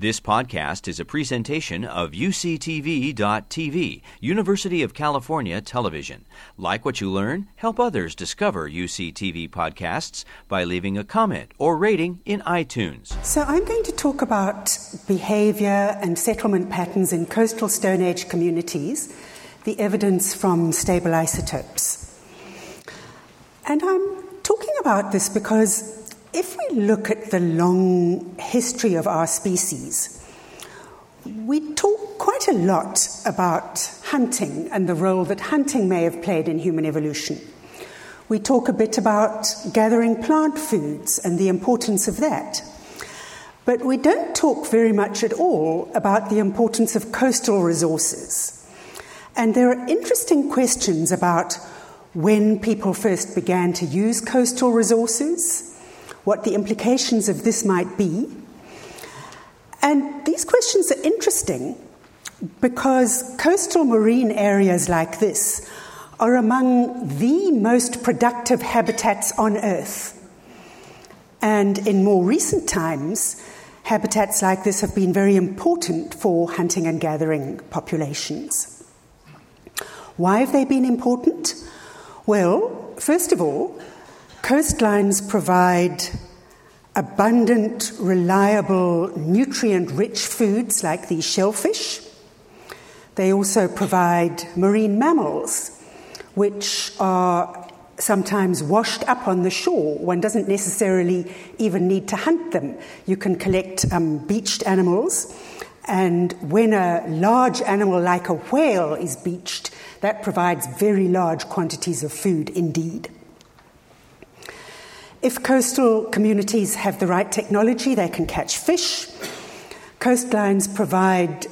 This podcast is a presentation of UCTV.tv, University of California Television. Like what you learn, help others discover UCTV podcasts by leaving a comment or rating in iTunes. So, I'm going to talk about behavior and settlement patterns in coastal Stone Age communities, the evidence from stable isotopes. And I'm talking about this because if we look at the long history of our species, we talk quite a lot about hunting and the role that hunting may have played in human evolution. We talk a bit about gathering plant foods and the importance of that. But we don't talk very much at all about the importance of coastal resources. And there are interesting questions about when people first began to use coastal resources what the implications of this might be. And these questions are interesting because coastal marine areas like this are among the most productive habitats on Earth. And in more recent times, habitats like this have been very important for hunting and gathering populations. Why have they been important? Well, first of all, Coastlines provide abundant, reliable, nutrient rich foods like these shellfish. They also provide marine mammals, which are sometimes washed up on the shore. One doesn't necessarily even need to hunt them. You can collect um, beached animals, and when a large animal like a whale is beached, that provides very large quantities of food indeed. If coastal communities have the right technology, they can catch fish. Coastlines provide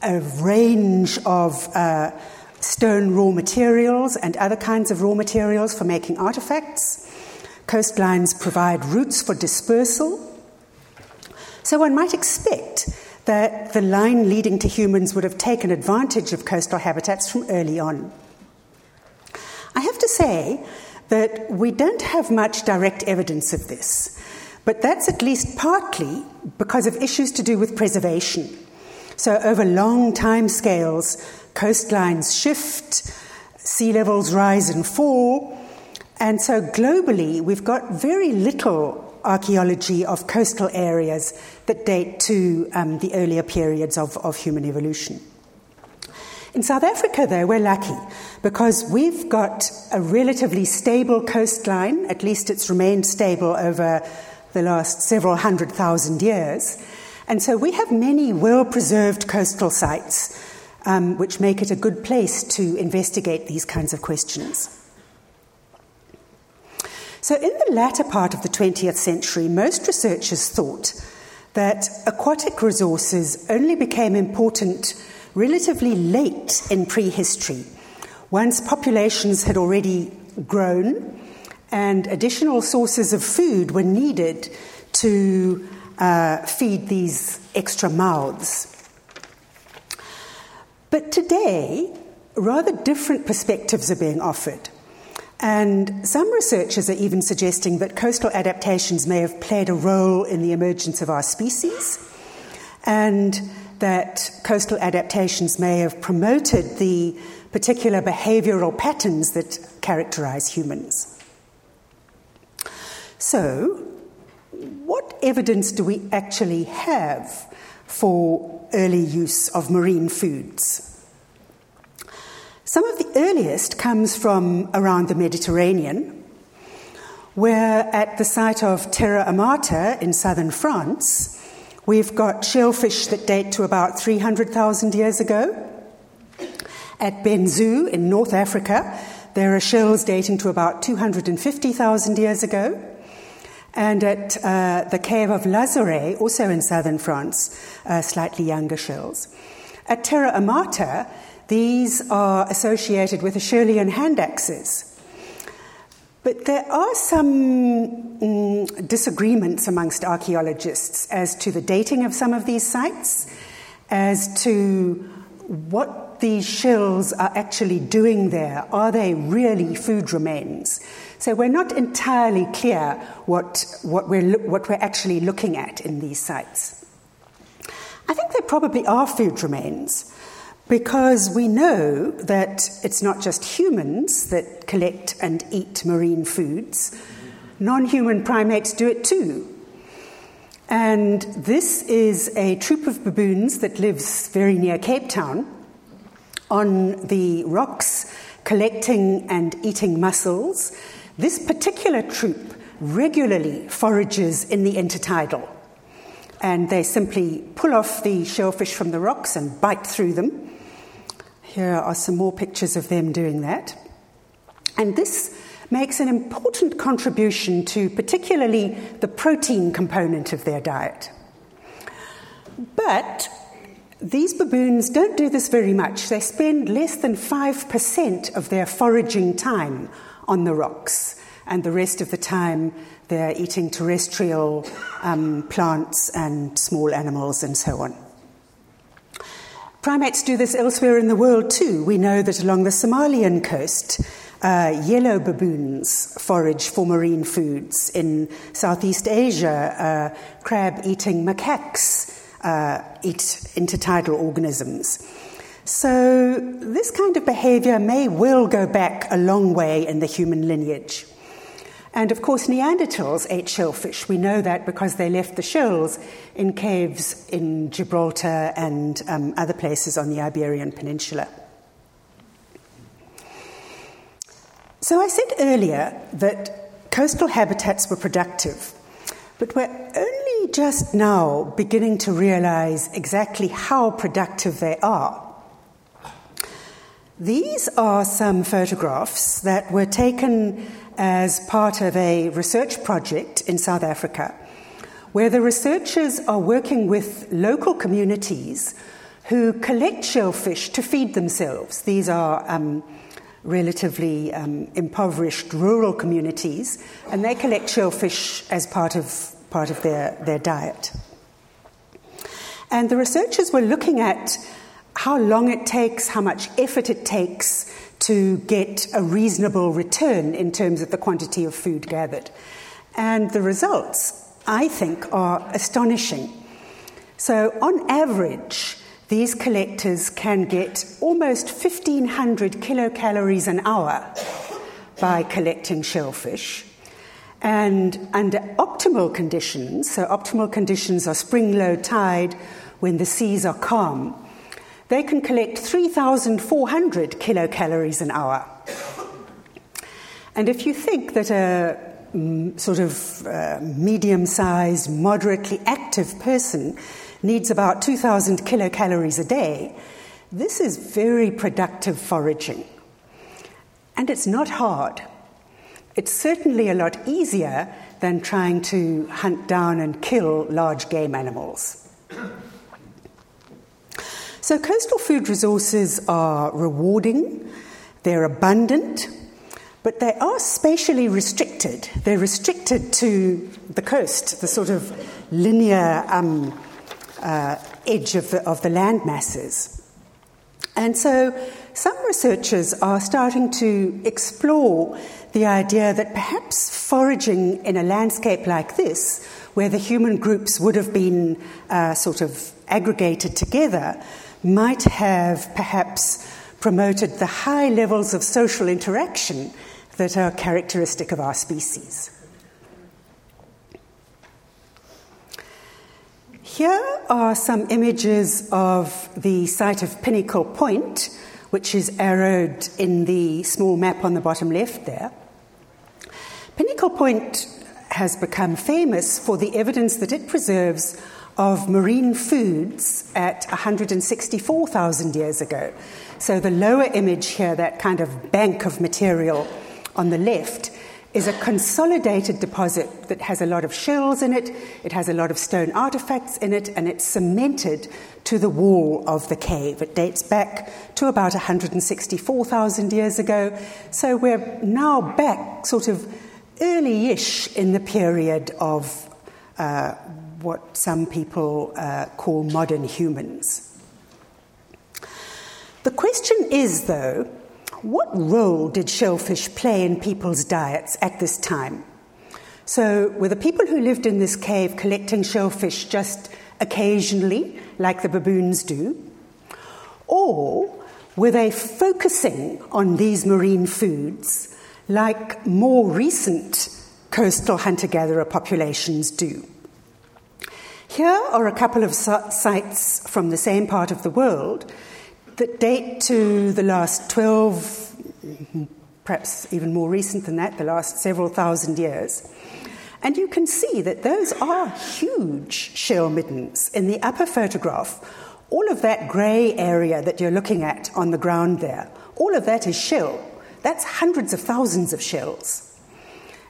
a range of uh, stone raw materials and other kinds of raw materials for making artifacts. Coastlines provide routes for dispersal. So one might expect that the line leading to humans would have taken advantage of coastal habitats from early on. I have to say that we don't have much direct evidence of this, but that's at least partly because of issues to do with preservation. So, over long time scales, coastlines shift, sea levels rise and fall, and so globally, we've got very little archaeology of coastal areas that date to um, the earlier periods of, of human evolution. In South Africa, though, we're lucky because we've got a relatively stable coastline, at least it's remained stable over the last several hundred thousand years. And so we have many well preserved coastal sites, um, which make it a good place to investigate these kinds of questions. So, in the latter part of the 20th century, most researchers thought that aquatic resources only became important relatively late in prehistory, once populations had already grown and additional sources of food were needed to uh, feed these extra mouths. But today, rather different perspectives are being offered. And some researchers are even suggesting that coastal adaptations may have played a role in the emergence of our species, and that coastal adaptations may have promoted the particular behavioral patterns that characterize humans. So, what evidence do we actually have for early use of marine foods? Some of the earliest comes from around the Mediterranean, where at the site of Terra Amata in southern France, We've got shellfish that date to about 300,000 years ago. At Benzu in North Africa, there are shells dating to about 250,000 years ago. And at uh, the cave of Lazaret, also in southern France, uh, slightly younger shells. At Terra Amata, these are associated with Acheulean hand axes. But there are some mm, disagreements amongst archaeologists as to the dating of some of these sites, as to what these shells are actually doing there. Are they really food remains? So we're not entirely clear what, what, we're, what we're actually looking at in these sites. I think there probably are food remains because we know that it's not just humans that collect and eat marine foods, non human primates do it too. And this is a troop of baboons that lives very near Cape Town on the rocks, collecting and eating mussels. This particular troop regularly forages in the intertidal. And they simply pull off the shellfish from the rocks and bite through them. Here are some more pictures of them doing that. And this makes an important contribution to particularly the protein component of their diet. But these baboons don't do this very much. They spend less than 5% of their foraging time on the rocks, and the rest of the time they're eating terrestrial um, plants and small animals and so on. Primates do this elsewhere in the world too. We know that along the Somalian coast, uh, yellow baboons forage for marine foods. In Southeast Asia, uh, crab eating macaques uh, eat intertidal organisms. So, this kind of behavior may well go back a long way in the human lineage. And of course, Neanderthals ate shellfish. We know that because they left the shells in caves in Gibraltar and um, other places on the Iberian Peninsula. So I said earlier that coastal habitats were productive, but we're only just now beginning to realize exactly how productive they are. These are some photographs that were taken as part of a research project in South Africa, where the researchers are working with local communities who collect shellfish to feed themselves. These are um, relatively um, impoverished rural communities, and they collect shellfish as part of, part of their, their diet. And the researchers were looking at how long it takes, how much effort it takes to get a reasonable return in terms of the quantity of food gathered. And the results, I think, are astonishing. So, on average, these collectors can get almost 1,500 kilocalories an hour by collecting shellfish. And under optimal conditions, so optimal conditions are spring low tide when the seas are calm, they can collect 3,400 kilocalories an hour. And if you think that a mm, sort of uh, medium sized, moderately active person needs about 2,000 kilocalories a day, this is very productive foraging. And it's not hard. It's certainly a lot easier than trying to hunt down and kill large game animals. So, coastal food resources are rewarding, they're abundant, but they are spatially restricted. They're restricted to the coast, the sort of linear um, uh, edge of the, of the land masses. And so some researchers are starting to explore the idea that perhaps foraging in a landscape like this, where the human groups would have been uh, sort of aggregated together, might have perhaps promoted the high levels of social interaction that are characteristic of our species. Here are some images of the site of Pinnacle Point, which is arrowed in the small map on the bottom left there. Pinnacle Point has become famous for the evidence that it preserves of marine foods at 164,000 years ago. So the lower image here, that kind of bank of material on the left, is a consolidated deposit that has a lot of shells in it, it has a lot of stone artifacts in it, and it's cemented to the wall of the cave. It dates back to about 164,000 years ago, so we're now back sort of early ish in the period of uh, what some people uh, call modern humans. The question is, though, what role did shellfish play in people's diets at this time? So, were the people who lived in this cave collecting shellfish just occasionally, like the baboons do? Or were they focusing on these marine foods like more recent coastal hunter gatherer populations do? Here are a couple of sites from the same part of the world that date to the last 12, perhaps even more recent than that, the last several thousand years. And you can see that those are huge shell middens. In the upper photograph, all of that grey area that you're looking at on the ground there, all of that is shell. That's hundreds of thousands of shells.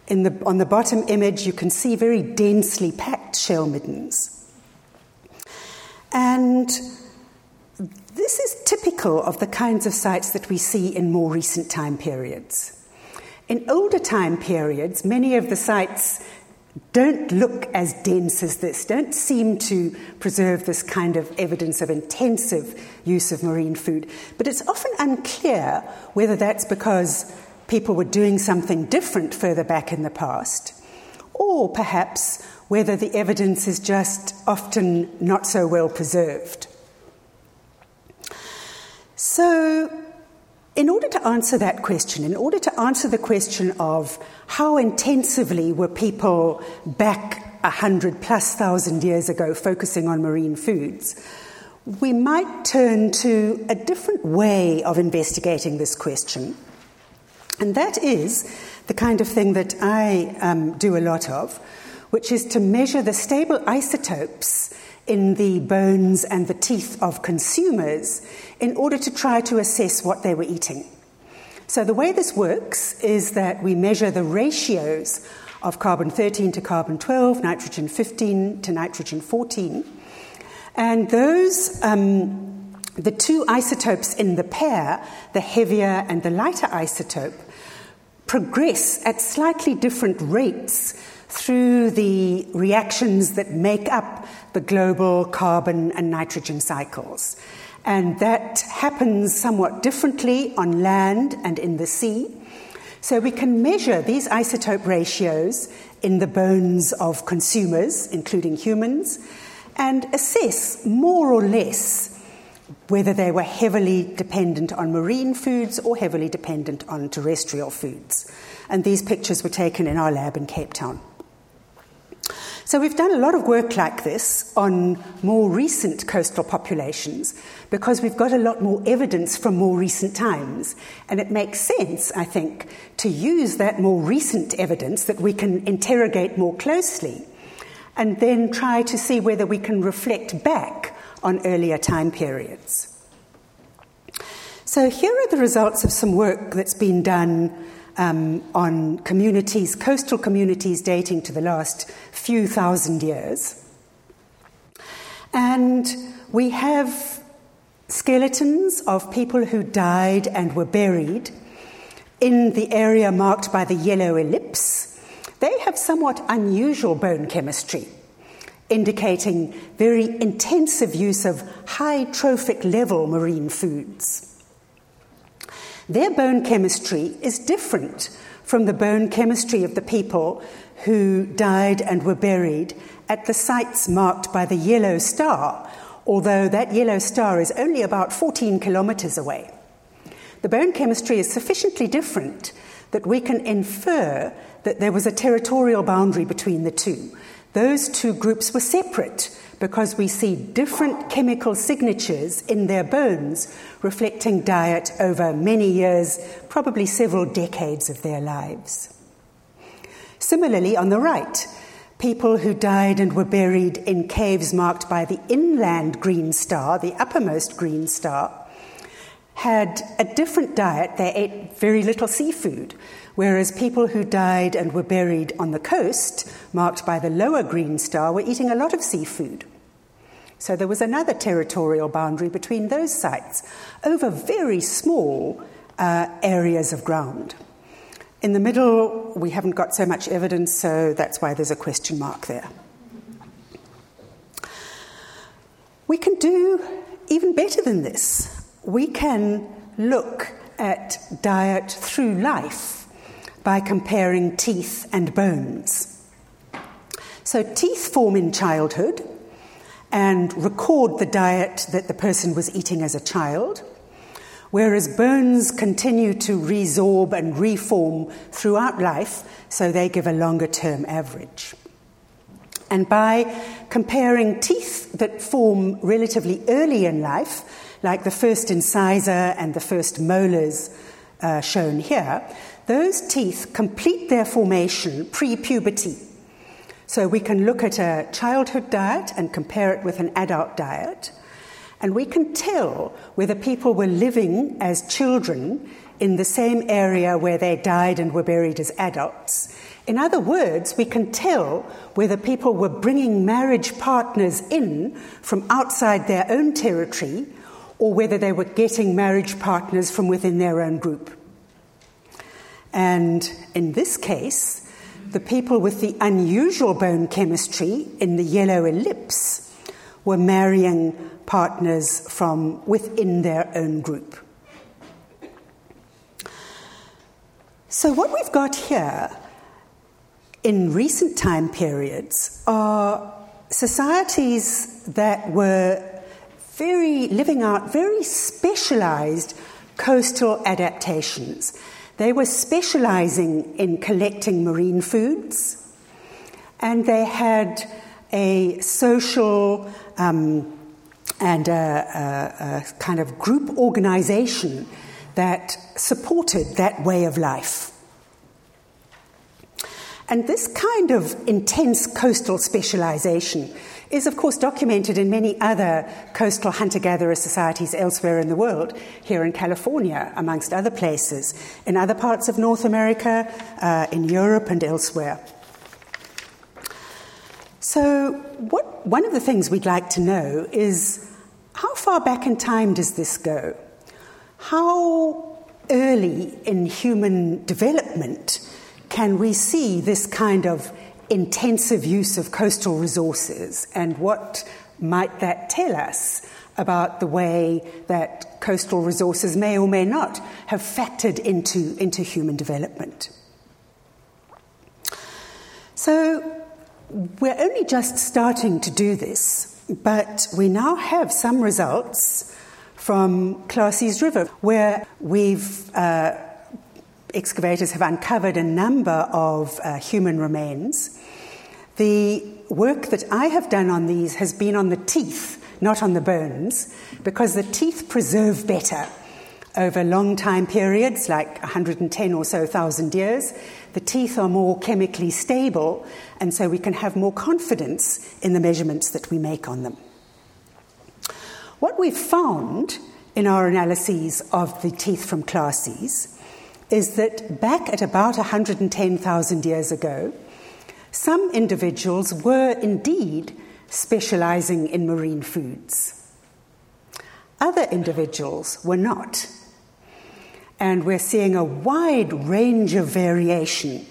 The, on the bottom image, you can see very densely packed shell middens. And this is typical of the kinds of sites that we see in more recent time periods. In older time periods, many of the sites don't look as dense as this, don't seem to preserve this kind of evidence of intensive use of marine food. But it's often unclear whether that's because people were doing something different further back in the past, or perhaps whether the evidence is just often not so well preserved. So, in order to answer that question, in order to answer the question of how intensively were people back a hundred plus thousand years ago focusing on marine foods, we might turn to a different way of investigating this question. And that is the kind of thing that I um, do a lot of, which is to measure the stable isotopes in the bones and the teeth of consumers in order to try to assess what they were eating. So, the way this works is that we measure the ratios of carbon 13 to carbon 12, nitrogen 15 to nitrogen 14. And those, um, the two isotopes in the pair, the heavier and the lighter isotope, progress at slightly different rates through the reactions that make up the global carbon and nitrogen cycles. And that happens somewhat differently on land and in the sea. So we can measure these isotope ratios in the bones of consumers, including humans, and assess more or less whether they were heavily dependent on marine foods or heavily dependent on terrestrial foods. And these pictures were taken in our lab in Cape Town. So we've done a lot of work like this on more recent coastal populations because we've got a lot more evidence from more recent times. And it makes sense, I think, to use that more recent evidence that we can interrogate more closely and then try to see whether we can reflect back on earlier time periods. So here are the results of some work that's been done um, on communities, coastal communities dating to the last few thousand years. And we have skeletons of people who died and were buried in the area marked by the yellow ellipse. They have somewhat unusual bone chemistry, indicating very intensive use of high trophic level marine foods. Their bone chemistry is different from the bone chemistry of the people who died and were buried at the sites marked by the yellow star, although that yellow star is only about 14 kilometers away. The bone chemistry is sufficiently different that we can infer that there was a territorial boundary between the two. Those two groups were separate because we see different chemical signatures in their bones reflecting diet over many years, probably several decades of their lives. Similarly, on the right, people who died and were buried in caves marked by the inland green star, the uppermost green star, had a different diet. They ate very little seafood, whereas people who died and were buried on the coast, marked by the lower green star, were eating a lot of seafood. So there was another territorial boundary between those sites over very small uh, areas of ground. In the middle, we haven't got so much evidence, so that's why there's a question mark there. We can do even better than this we can look at diet through life by comparing teeth and bones. So, teeth form in childhood, and record the diet that the person was eating as a child, whereas bones continue to resorb and reform throughout life, so they give a longer term average. And by comparing teeth that form relatively early in life, like the first incisor and the first molars uh, shown here, those teeth complete their formation pre puberty. So we can look at a childhood diet and compare it with an adult diet, and we can tell whether people were living as children in the same area where they died and were buried as adults. In other words, we can tell whether people were bringing marriage partners in from outside their own territory or whether they were getting marriage partners from within their own group. And in this case, the people with the unusual bone chemistry in the yellow ellipse were marrying partners from within their own group. So, what we've got here in recent time periods are societies that were very living out very specialized coastal adaptations they were specializing in collecting marine foods, and they had a social um, and a, a, a kind of group organization that supported that way of life. And this kind of intense coastal specialization is, of course, documented in many other coastal hunter gatherer societies elsewhere in the world, here in California, amongst other places, in other parts of North America, uh, in Europe, and elsewhere. So, what, one of the things we'd like to know is how far back in time does this go? How early in human development can we see this kind of intensive use of coastal resources and what might that tell us about the way that coastal resources may or may not have factored into, into human development. So, we're only just starting to do this, but we now have some results from Klasies River, where we've uh, excavators have uncovered a number of uh, human remains. The work that I have done on these has been on the teeth, not on the bones, because the teeth preserve better over long time periods, like 110 or so thousand years. The teeth are more chemically stable, and so we can have more confidence in the measurements that we make on them. What we've found in our analyses of the teeth from Klasies is that back at about 110,000 years ago, some individuals were indeed specializing in marine foods. Other individuals were not. And we're seeing a wide range of variation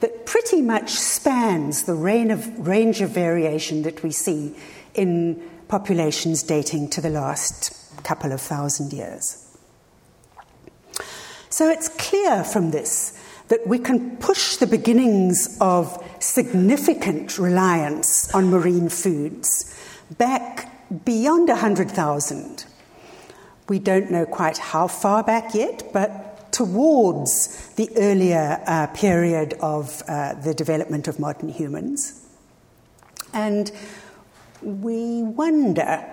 that pretty much spans the range of variation that we see in populations dating to the last couple of thousand years. So it's clear from this that we can push the beginnings of significant reliance on marine foods back beyond 100,000. We don't know quite how far back yet, but towards the earlier uh, period of uh, the development of modern humans. And we wonder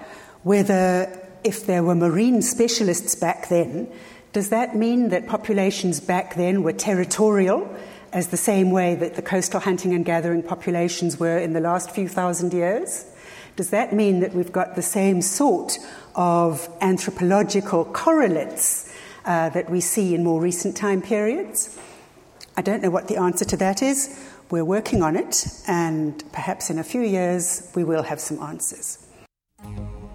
whether, if there were marine specialists back then, does that mean that populations back then were territorial, as the same way that the coastal hunting and gathering populations were in the last few thousand years? Does that mean that we've got the same sort of anthropological correlates uh, that we see in more recent time periods? I don't know what the answer to that is. We're working on it, and perhaps in a few years we will have some answers.